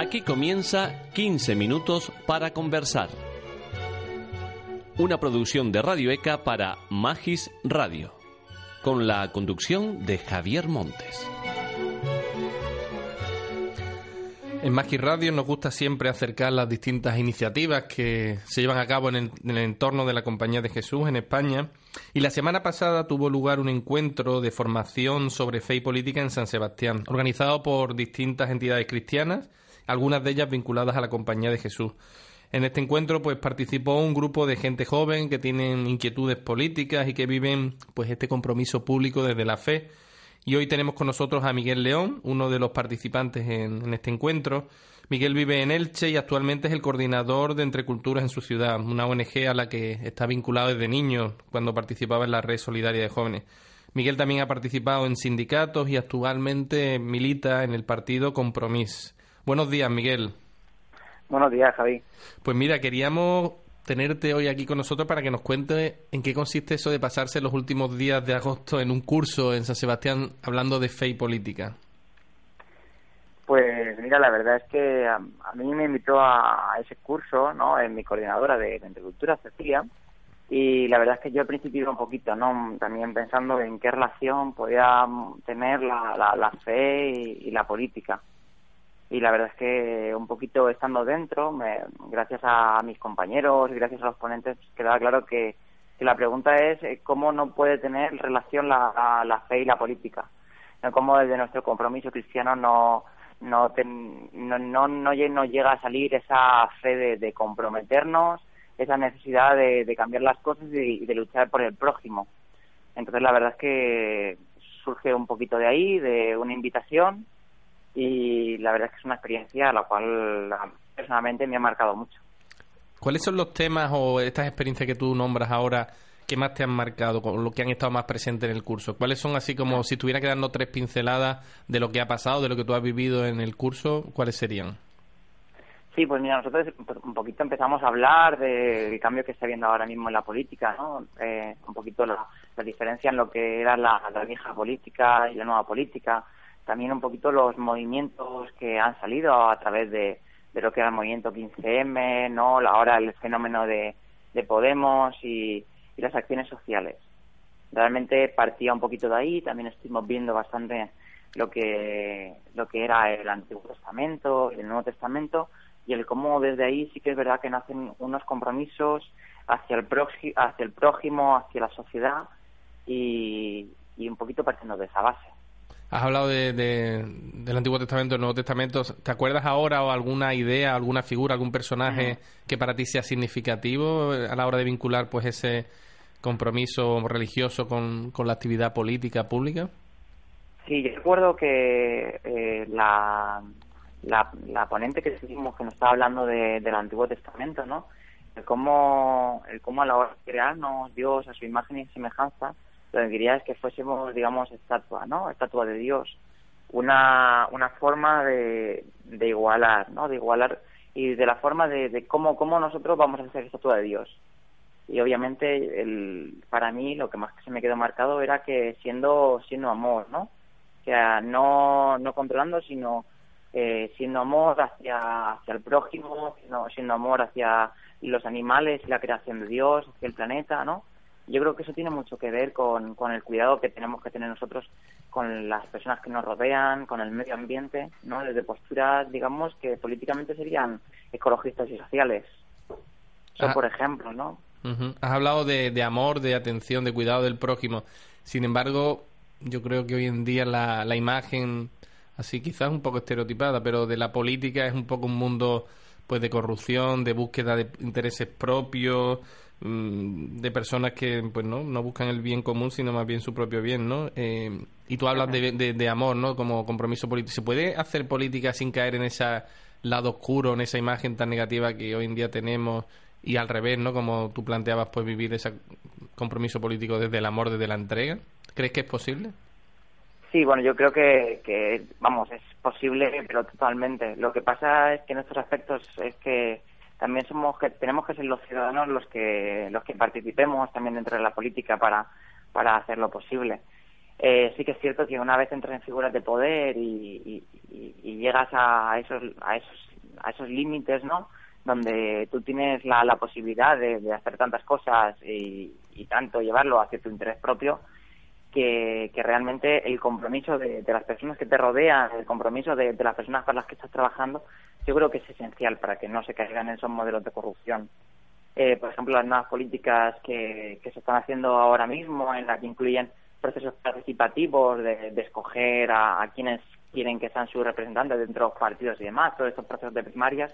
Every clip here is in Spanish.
Aquí comienza 15 minutos para conversar. Una producción de Radio ECA para Magis Radio, con la conducción de Javier Montes. En Magis Radio nos gusta siempre acercar las distintas iniciativas que se llevan a cabo en el, en el, entorno de la Compañía de Jesús en España. Y la semana pasada tuvo lugar un encuentro de formación sobre fe y política en San Sebastián, organizado por distintas entidades cristianas algunas de ellas vinculadas a la Compañía de Jesús. En este encuentro pues participó un grupo de gente joven que tienen inquietudes políticas y que viven pues este compromiso público desde la fe. Y hoy tenemos con nosotros a Miguel León, uno de los participantes en, en este encuentro. Miguel vive en Elche y actualmente es el coordinador de Entre Culturas en su ciudad, una ONG a la que está vinculado desde niño cuando participaba en la Red Solidaria de Jóvenes. Miguel también ha participado en sindicatos y actualmente milita en el partido Compromís. Buenos días, Miguel. Buenos días, Javi. Pues mira, queríamos tenerte hoy aquí con nosotros para que nos cuente en qué consiste eso de pasarse los últimos días de agosto en un curso en San Sebastián hablando de fe y política. Pues mira, la verdad es que a, a mí me invitó a, ese curso, ¿no? En mi coordinadora de, Entrecultura, Cecilia, y la verdad es que yo al principio iba un poquito, ¿no? También pensando en qué relación podía tener la, la, fe y la política y la verdad es que un poquito estando dentro, me, gracias a mis compañeros y gracias a los ponentes, queda claro que, que la pregunta es eh, cómo no puede tener relación la, la fe y la política, cómo desde nuestro compromiso cristiano no no, ten, no, no, llega a salir esa fe de, comprometernos, esa necesidad de, de cambiar las cosas y de, de luchar por el prójimo. Entonces la verdad es que surge un poquito de ahí, de una invitación y la verdad es que es una experiencia a la cual personalmente me ha marcado mucho. ¿Cuáles son los temas o estas experiencias que tú nombras ahora que más te han marcado, con lo que han estado más presentes en el curso? ¿Cuáles son así como si tuviera que darnos tres pinceladas de lo que ha pasado, de lo que tú has vivido en el curso, cuáles serían? Sí, pues mira, nosotros un poquito empezamos a hablar del cambio que está habiendo ahora mismo en la política, ¿no? Eh, un poquito la, la, diferencia en lo que era la, la vieja política y la nueva política, también un poquito los movimientos que han salido a través de, lo que era el movimiento 15M, ¿no? Ahora el fenómeno de, de Podemos y, y las acciones sociales. Realmente partía un poquito de ahí, también estuvimos viendo bastante lo que lo que era el Antiguo Testamento, el Nuevo Testamento y el cómo desde ahí sí que es verdad que nacen unos compromisos hacia el hacia el prójimo, hacia la sociedad y, y un poquito partiendo de esa base. Has hablado de, de, del Antiguo Testamento, del Nuevo Testamento. ¿Te acuerdas ahora o alguna idea, alguna figura, algún personaje uh -huh. que para ti sea significativo a la hora de vincular pues ese compromiso religioso con, con la actividad política pública? Sí, yo recuerdo que eh, la, la, la, ponente que seguimos que nos estaba hablando de, del Antiguo Testamento, ¿no? El cómo, el cómo a la hora de crearnos Dios a su imagen y semejanza, lo que quería es que fuésemos, digamos, estatua, ¿no? Estatua de Dios. Una, una forma de, de igualar, ¿no? De igualar y de la forma de, de cómo, cómo nosotros vamos a ser estatua de Dios. Y obviamente, el, para mí, lo que más se me quedó marcado era que siendo, siendo amor, ¿no? O sea, no, no controlando, sino eh, siendo amor hacia, hacia el prójimo, siendo, siendo amor hacia los animales, la creación de Dios, hacia el planeta, ¿no? Yo creo que eso tiene mucho que ver con, con el cuidado que tenemos que tener nosotros con las personas que nos rodean, con el medio ambiente, ¿no? Desde posturas, digamos, que políticamente serían ecologistas y sociales. Eso, ah. por ejemplo, ¿no? Uh -huh. Has hablado de, de, amor, de atención, de cuidado del prójimo. Sin embargo, yo creo que hoy en día la, la imagen, así quizás un poco estereotipada, pero de la política es un poco un mundo pues de corrupción, de búsqueda de intereses propios, Mm, de personas que pues no no buscan el bien común sino más bien su propio bien no eh, y tú hablas de, de, amor no como compromiso político. Se puede hacer política sin caer en ese lado oscuro en esa imagen tan negativa que hoy en día tenemos y al revés no como tú planteabas pues vivir ese compromiso político desde el amor desde la entrega. Crees que es posible Sí, bueno, yo creo que, que, vamos, es posible, pero totalmente. Lo que pasa es que en estos aspectos es que también somos que tenemos que ser los ciudadanos los que los que participemos también dentro de la política para para hacerlo posible. Eh, sí que es cierto que una vez entras en figuras de poder y, llegas a esos, a esos, a esos límites, ¿no? Donde tú tienes la, la posibilidad de, hacer tantas cosas y, tanto llevarlo hacia tu interés propio, que, que realmente el compromiso de, las personas que te rodean, el compromiso de, las personas con las que estás trabajando, yo creo que es esencial para que no se caigan en esos modelos de corrupción. Eh, por ejemplo, las nuevas políticas que, que se están haciendo ahora mismo, en las que incluyen procesos participativos de, escoger a, quienes quieren que sean sus representantes dentro de los partidos y demás, todos estos procesos de primarias,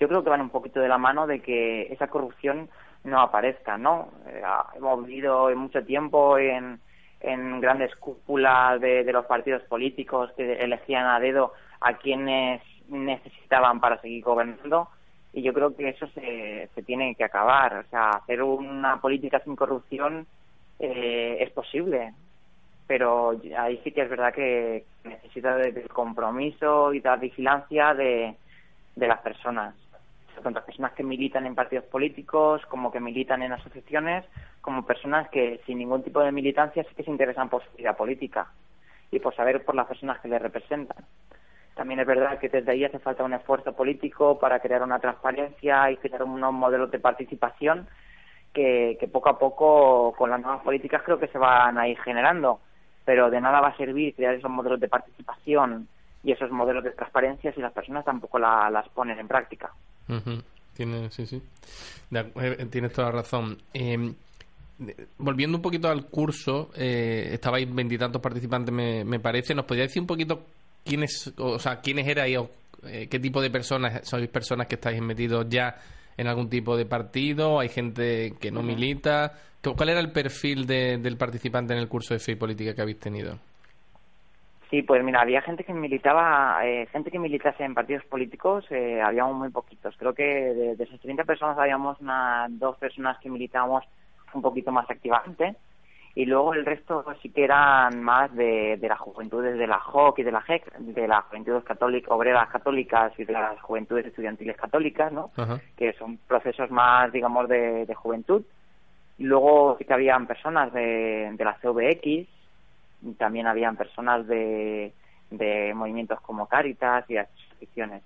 yo creo que van un poquito de la mano de que esa corrupción no aparezca, ¿no? Eh, hemos vivido mucho tiempo en, en grandes cúpulas de, los partidos políticos que elegían a dedo a quienes necesitaban para seguir gobernando. Y yo creo que eso se, se tiene que acabar. O sea, hacer una política sin corrupción eh, es posible, pero ahí sí que es verdad que necesita del compromiso y de la vigilancia de, de las personas, tanto personas que militan en partidos políticos como que militan en asociaciones, como personas que sin ningún tipo de militancia sí que se interesan por su vida política y por saber por las personas que les representan. También es verdad que desde ahí hace falta un esfuerzo político para crear una transparencia y crear unos modelos de participación que, poco a poco con las nuevas políticas creo que se van a ir generando, pero de nada va a servir crear esos modelos de participación y esos modelos de transparencia si las personas tampoco las ponen en práctica. Tienes, sí, sí. Eh, tienes toda la razón. Em, volviendo un poquito al curso, eh, estabais veintitantos participantes, me, me parece. ¿Nos podría decir un poquito quiénes, o sea, quiénes erais o eh, qué tipo de personas sois personas que estáis metidos ya en algún tipo de partido, hay gente que no milita. ¿Cuál era el perfil del participante en el curso de fe y política que habéis tenido? Sí, pues mira, había gente que militaba, eh, gente que militase en partidos políticos, eh, habíamos muy poquitos. Creo que de, de esas 30 personas habíamos unas dos personas que militábamos un poquito más activamente y luego el resto sí que eran más de, de las juventudes de la JOC y de la JEC, de las juventudes católicas, obreras católicas y de las juventudes estudiantiles católicas, ¿no? Que son procesos más, digamos, de, de juventud. Y luego sí que habían personas de, de la CVX, también habían personas de, de movimientos como Cáritas y asociaciones.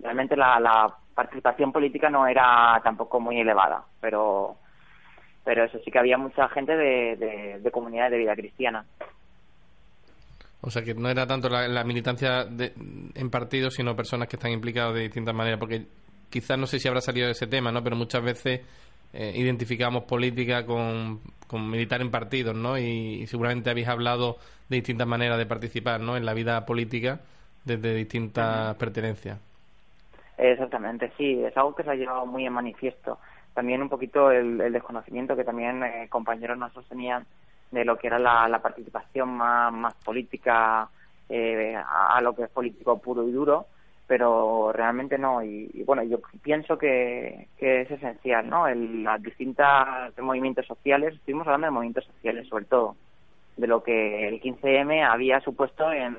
Realmente la, la participación política no era tampoco muy elevada, pero pero eso sí que había mucha gente de, de, comunidades de vida cristiana. O sea que no era tanto la, militancia en partidos, sino personas que están implicadas de distintas maneras, porque quizás no sé si habrá salido de ese tema, ¿no? Pero muchas veces eh, identificamos política con, con, militar en partidos, ¿no? Y, seguramente habéis hablado de distintas maneras de participar, ¿no? En la vida política desde distintas pertenencias. Exactamente, sí, es algo que se ha llevado muy en manifiesto también un poquito el, desconocimiento que también eh, compañeros nuestros tenían de lo que era la, participación más, más política eh, a, lo que es político puro y duro, pero realmente no. Y, bueno, yo pienso que, es esencial, ¿no? El, las distintas movimientos sociales, estuvimos hablando de movimientos sociales sobre todo, de lo que el 15M había supuesto en,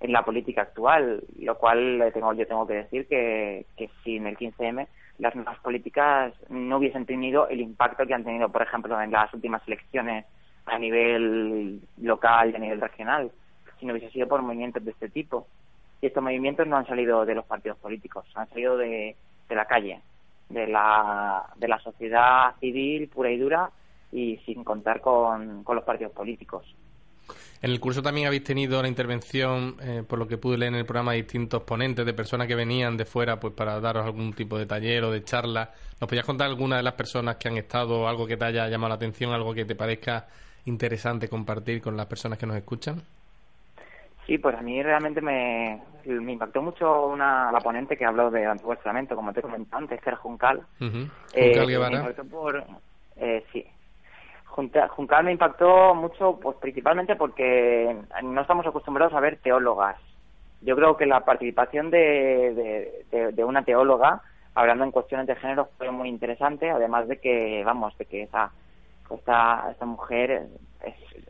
en la política actual, lo cual tengo, yo tengo que decir que, que sin el 15M las nuevas políticas no hubiesen tenido el impacto que han tenido, por ejemplo, en las últimas elecciones a nivel local y a nivel regional, si no hubiese sido por movimientos de este tipo. Y estos movimientos no han salido de los partidos políticos, han salido de, la calle, de la, de la sociedad civil pura y dura y sin contar con, con los partidos políticos. En el curso también habéis tenido la intervención, eh, por lo que pude leer en el programa, de distintos ponentes, de personas que venían de fuera pues para daros algún tipo de taller o de charla. ¿Nos podías contar alguna de las personas que han estado, algo que te haya llamado la atención, algo que te parezca interesante compartir con las personas que nos escuchan? Sí, pues a mí realmente me, me impactó mucho una, la ponente que habló de Antiguo Testamento, como te comenté antes, que era Juncal. Juncal eh, Guevara. por, eh, sí, Juncal me impactó mucho, pues principalmente porque no estamos acostumbrados a ver teólogas. Yo creo que la participación de, de, una teóloga, hablando en cuestiones de género, fue muy interesante, además de que, vamos, de que esa, esta, esta mujer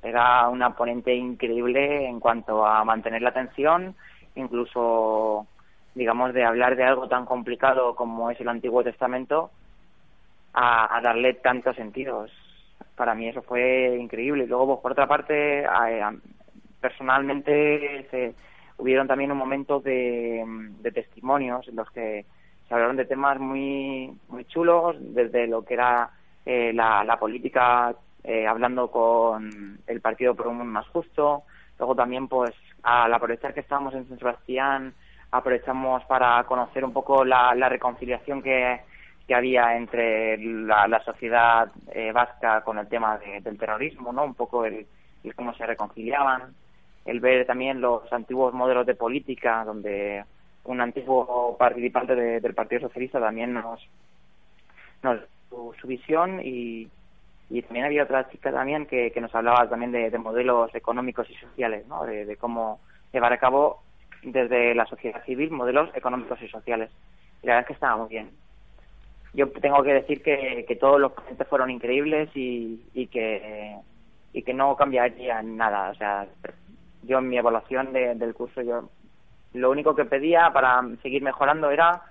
era una ponente increíble en cuanto a mantener la atención, incluso, digamos, de hablar de algo tan complicado como es el Antiguo Testamento, a, a darle tantos sentidos para mí eso fue increíble. Y luego, pues, por otra parte, personalmente se, hubieron también un momento de, testimonios en los que se hablaron de temas muy, muy chulos, desde lo que era eh, la, política, eh, hablando con el Partido por un Mundo Más Justo. Luego también, pues, al aprovechar que estábamos en San Sebastián, aprovechamos para conocer un poco la, reconciliación que, que había entre la, sociedad eh, vasca con el tema del terrorismo, ¿no? Un poco el, cómo se reconciliaban, el ver también los antiguos modelos de política, donde un antiguo participante del Partido Socialista también nos, nos su, visión y, y también había otra chica también que, nos hablaba también de, modelos económicos y sociales, ¿no? De, de, cómo llevar a cabo desde la sociedad civil modelos económicos y sociales. Y la verdad es que estaba muy bien. Yo tengo que decir que, que todos los pacientes fueron increíbles y, y que y que no cambiaría nada. O sea, yo en mi evaluación del curso, yo lo único que pedía para seguir mejorando era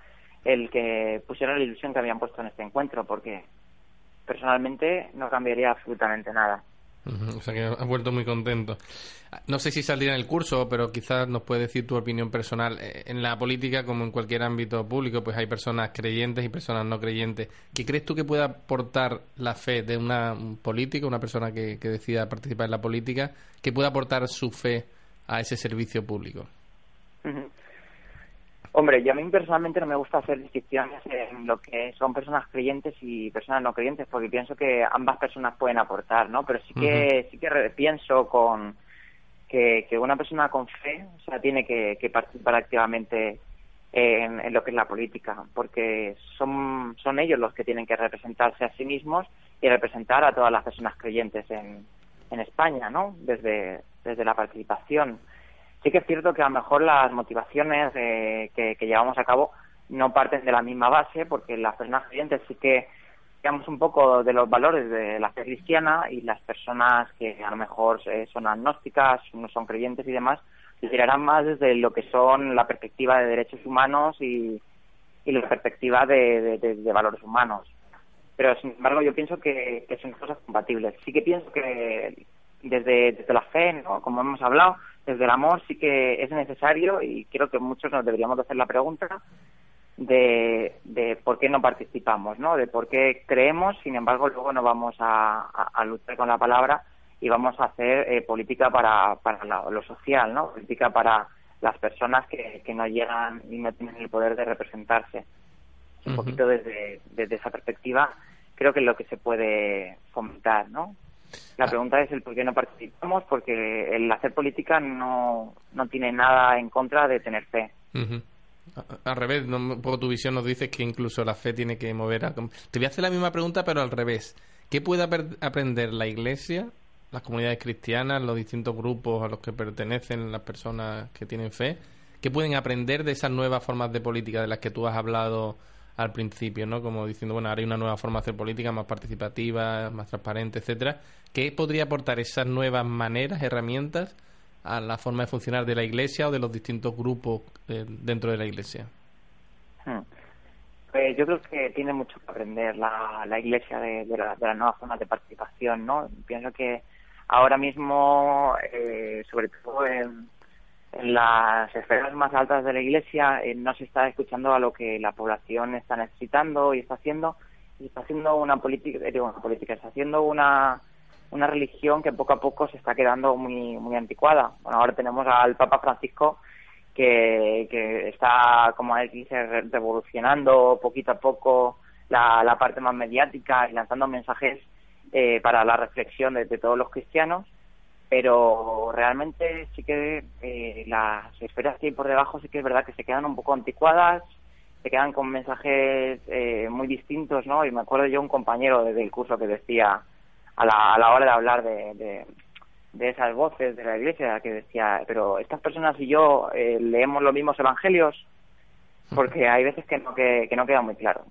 el que pusieran la ilusión que habían puesto en este encuentro, porque personalmente no cambiaría absolutamente nada. O sea que has vuelto muy contento. No sé si saldría en el curso, pero quizás nos puedes decir tu opinión personal. Eh, en la política, como en cualquier ámbito público, pues hay personas creyentes y personas no creyentes. ¿Qué crees tú que pueda aportar la fe de una política, una persona que, que decida participar en la política, que pueda aportar su fe a ese servicio público? Hombre, yo a mí personalmente no me gusta hacer distinciones en lo que son personas creyentes y personas no creyentes, porque pienso que ambas personas pueden aportar, ¿no? Pero sí que sí que pienso con que, una persona con fe, o sea, tiene que, participar activamente en, lo que es la política, porque son son ellos los que tienen que representarse a sí mismos y representar a todas las personas creyentes en, en España, ¿no? Desde desde la participación sí que es cierto que a lo mejor las motivaciones eh, que, llevamos a cabo no parten de la misma base, porque las personas creyentes sí que digamos un poco de los valores de la fe cristiana y las personas que a lo mejor eh, son agnósticas, no son creyentes y demás, tirarán más desde lo que son la perspectiva de derechos humanos y, la perspectiva de, valores humanos. Pero sin embargo yo pienso que, que son cosas compatibles. Sí que pienso que desde, desde la fe, ¿no? como hemos hablado, desde el amor sí que es necesario y creo que muchos nos deberíamos hacer la pregunta de, de por qué no participamos, ¿no? De por qué creemos, sin embargo, luego no vamos a, luchar con la palabra y vamos a hacer eh, política para, para lo, social, ¿no? Política para las personas que, que no llegan y no tienen el poder de representarse. Un poquito desde, desde esa perspectiva creo que es lo que se puede fomentar, ¿no? La pregunta es el por qué no participamos, porque el hacer política no, no tiene nada en contra de tener fe. Al revés, un poco tu visión nos dice que incluso la fe tiene que mover a... Te voy a hacer la misma pregunta, pero al revés. ¿Qué puede aprender la Iglesia, las comunidades cristianas, los distintos grupos a los que pertenecen las personas que tienen fe? ¿Qué pueden aprender de esas nuevas formas de política de las que tú has hablado al principio, ¿no? Como diciendo, bueno, ahora hay una nueva forma de hacer política más participativa, más transparente, etcétera. ¿Qué podría aportar esas nuevas maneras, herramientas a la forma de funcionar de la Iglesia o de los distintos grupos eh, dentro de la Iglesia? Hmm. Pues yo creo que tiene mucho que aprender la, Iglesia de, de, la, de las nuevas formas de participación, ¿no? Pienso que ahora mismo, eh, sobre todo en en las esferas más altas de la Iglesia eh, no se está escuchando a lo que la población está necesitando y está haciendo y está haciendo una política, eh, digo, una política, está haciendo una una religión que poco a poco se está quedando muy muy anticuada. Bueno, ahora tenemos al Papa Francisco que, que está, como él dice, revolucionando poquito a poco la, la parte más mediática y lanzando mensajes eh, para la reflexión de todos los cristianos pero realmente sí que eh, las esferas que hay por debajo sí que es verdad que se quedan un poco anticuadas, se quedan con mensajes eh, muy distintos, ¿no? Y me acuerdo yo un compañero del curso que decía a la, a la hora de hablar de, de, esas voces de la iglesia, que decía, pero estas personas y yo eh, leemos los mismos evangelios, porque hay veces que no, que, no queda muy claro.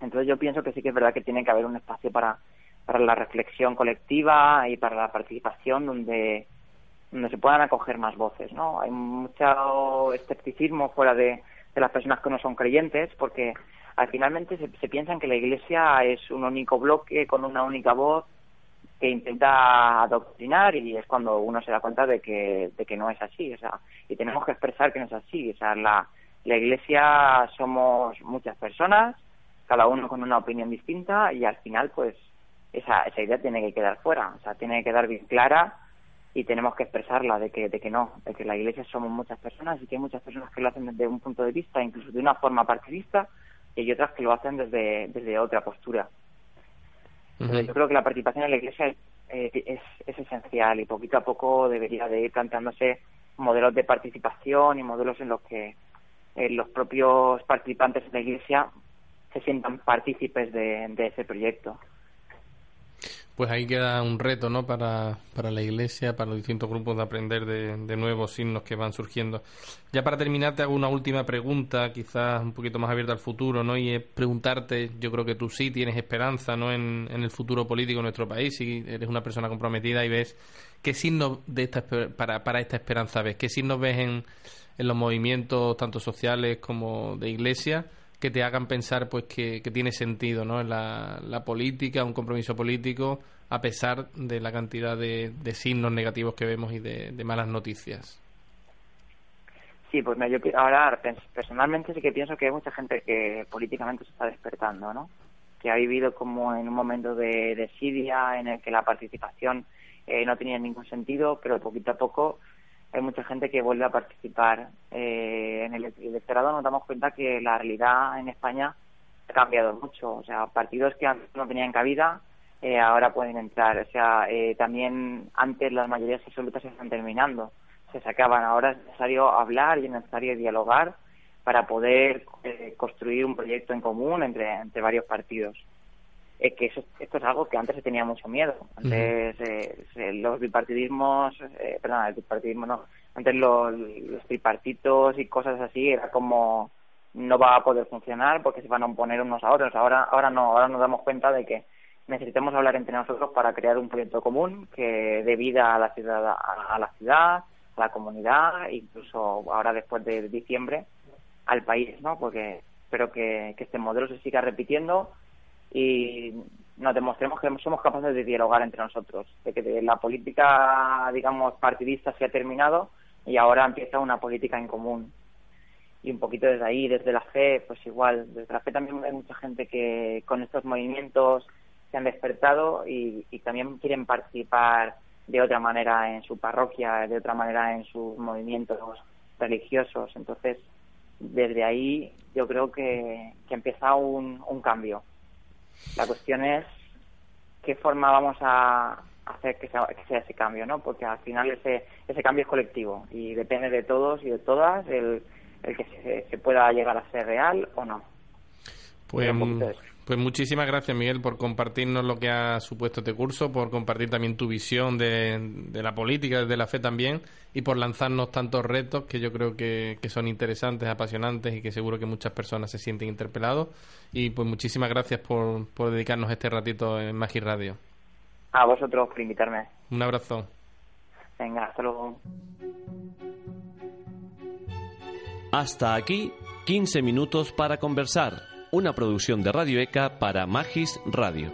Entonces yo pienso que sí que es verdad que tiene que haber un espacio para para la reflexión colectiva y para la participación donde, donde se puedan acoger más voces, ¿no? Hay mucho escepticismo fuera de, de las personas que no son creyentes porque al finalmente se, se piensan que la Iglesia es un único bloque con una única voz que intenta adoctrinar y es cuando uno se da cuenta de que, de que no es así, o sea, y tenemos que expresar que no es así, o sea, la, la iglesia somos muchas personas, cada uno con una opinión distinta y al final pues esa, esa idea tiene que quedar fuera, o sea, tiene que quedar bien clara y tenemos que expresarla de que, de que no, de que la iglesia somos muchas personas y que hay muchas personas que lo hacen desde un punto de vista, incluso de una forma partidista, y hay otras que lo hacen desde, desde otra postura. Yo creo que la participación en la iglesia eh, es, es esencial y poquito a poco debería de ir planteándose modelos de participación y modelos en los que eh, los propios participantes de la iglesia se sientan partícipes de, de ese proyecto. Pues ahí queda un reto, ¿no? Para, para la Iglesia, para los distintos grupos de aprender de, nuevos signos que van surgiendo. Ya para terminar te hago una última pregunta, quizás un poquito más abierta al futuro, ¿no? Y es preguntarte, yo creo que tú sí tienes esperanza, ¿no? En, en el futuro político de nuestro país, si eres una persona comprometida y ves qué signos de esta para, para esta esperanza ves, qué signos ves en, en los movimientos tanto sociales como de Iglesia que te hagan pensar pues que, tiene sentido ¿no? la, la, política, un compromiso político, a pesar de la cantidad de, signos negativos que vemos y de, malas noticias. Sí, pues yo ahora personalmente sí que pienso que hay mucha gente que políticamente se está despertando, ¿no? Que ha vivido como en un momento de desidia en el que la participación eh, no tenía ningún sentido, pero poquito a poco hay mucha gente que vuelve a participar. Eh, en el electorado nos damos cuenta que la realidad en España ha cambiado mucho. O sea, partidos que antes no tenían cabida eh, ahora pueden entrar. O sea, eh, también antes las mayorías absolutas se están terminando. Se sacaban. Ahora es necesario hablar y es necesario dialogar para poder construir un proyecto en común entre, entre varios partidos es que eso, esto es algo que antes se tenía mucho miedo. Antes eh, los bipartidismos, eh, perdón, el bipartidismo no, antes los, los tripartitos y cosas así era como no va a poder funcionar porque se van a oponer unos a otros. Ahora, ahora no, ahora nos damos cuenta de que necesitamos hablar entre nosotros para crear un proyecto común que dé vida a la ciudad, a, la ciudad, a la comunidad, incluso ahora después de diciembre al país, ¿no? Porque espero que, que este modelo se siga repitiendo y nos demostremos que somos capaces de dialogar entre nosotros, de que la política, digamos, partidista se ha terminado y ahora empieza una política en común. Y un poquito desde ahí, desde la fe, pues igual, desde la fe también hay mucha gente que con estos movimientos se han despertado y, también quieren participar de otra manera en su parroquia, de otra manera en sus movimientos religiosos. Entonces, desde ahí yo creo que, que empieza un, un cambio. La cuestión es qué forma vamos a hacer que sea, ese cambio, ¿no? Porque al final ese, ese cambio es colectivo y depende de todos y de todas el, el que se, pueda llegar a ser real o no. Pues, pues muchísimas gracias, Miguel, por compartirnos lo que ha supuesto este curso, por compartir también tu visión de, de la política, de la fe también, y por lanzarnos tantos retos que yo creo que, que, son interesantes, apasionantes y que seguro que muchas personas se sienten interpelados. Y pues muchísimas gracias por, por dedicarnos este ratito en Magi Radio. A vosotros por invitarme. Un abrazo. Venga, hasta luego. Hasta aquí, 15 minutos para conversar una producción de Radio ECA para Magis Radio.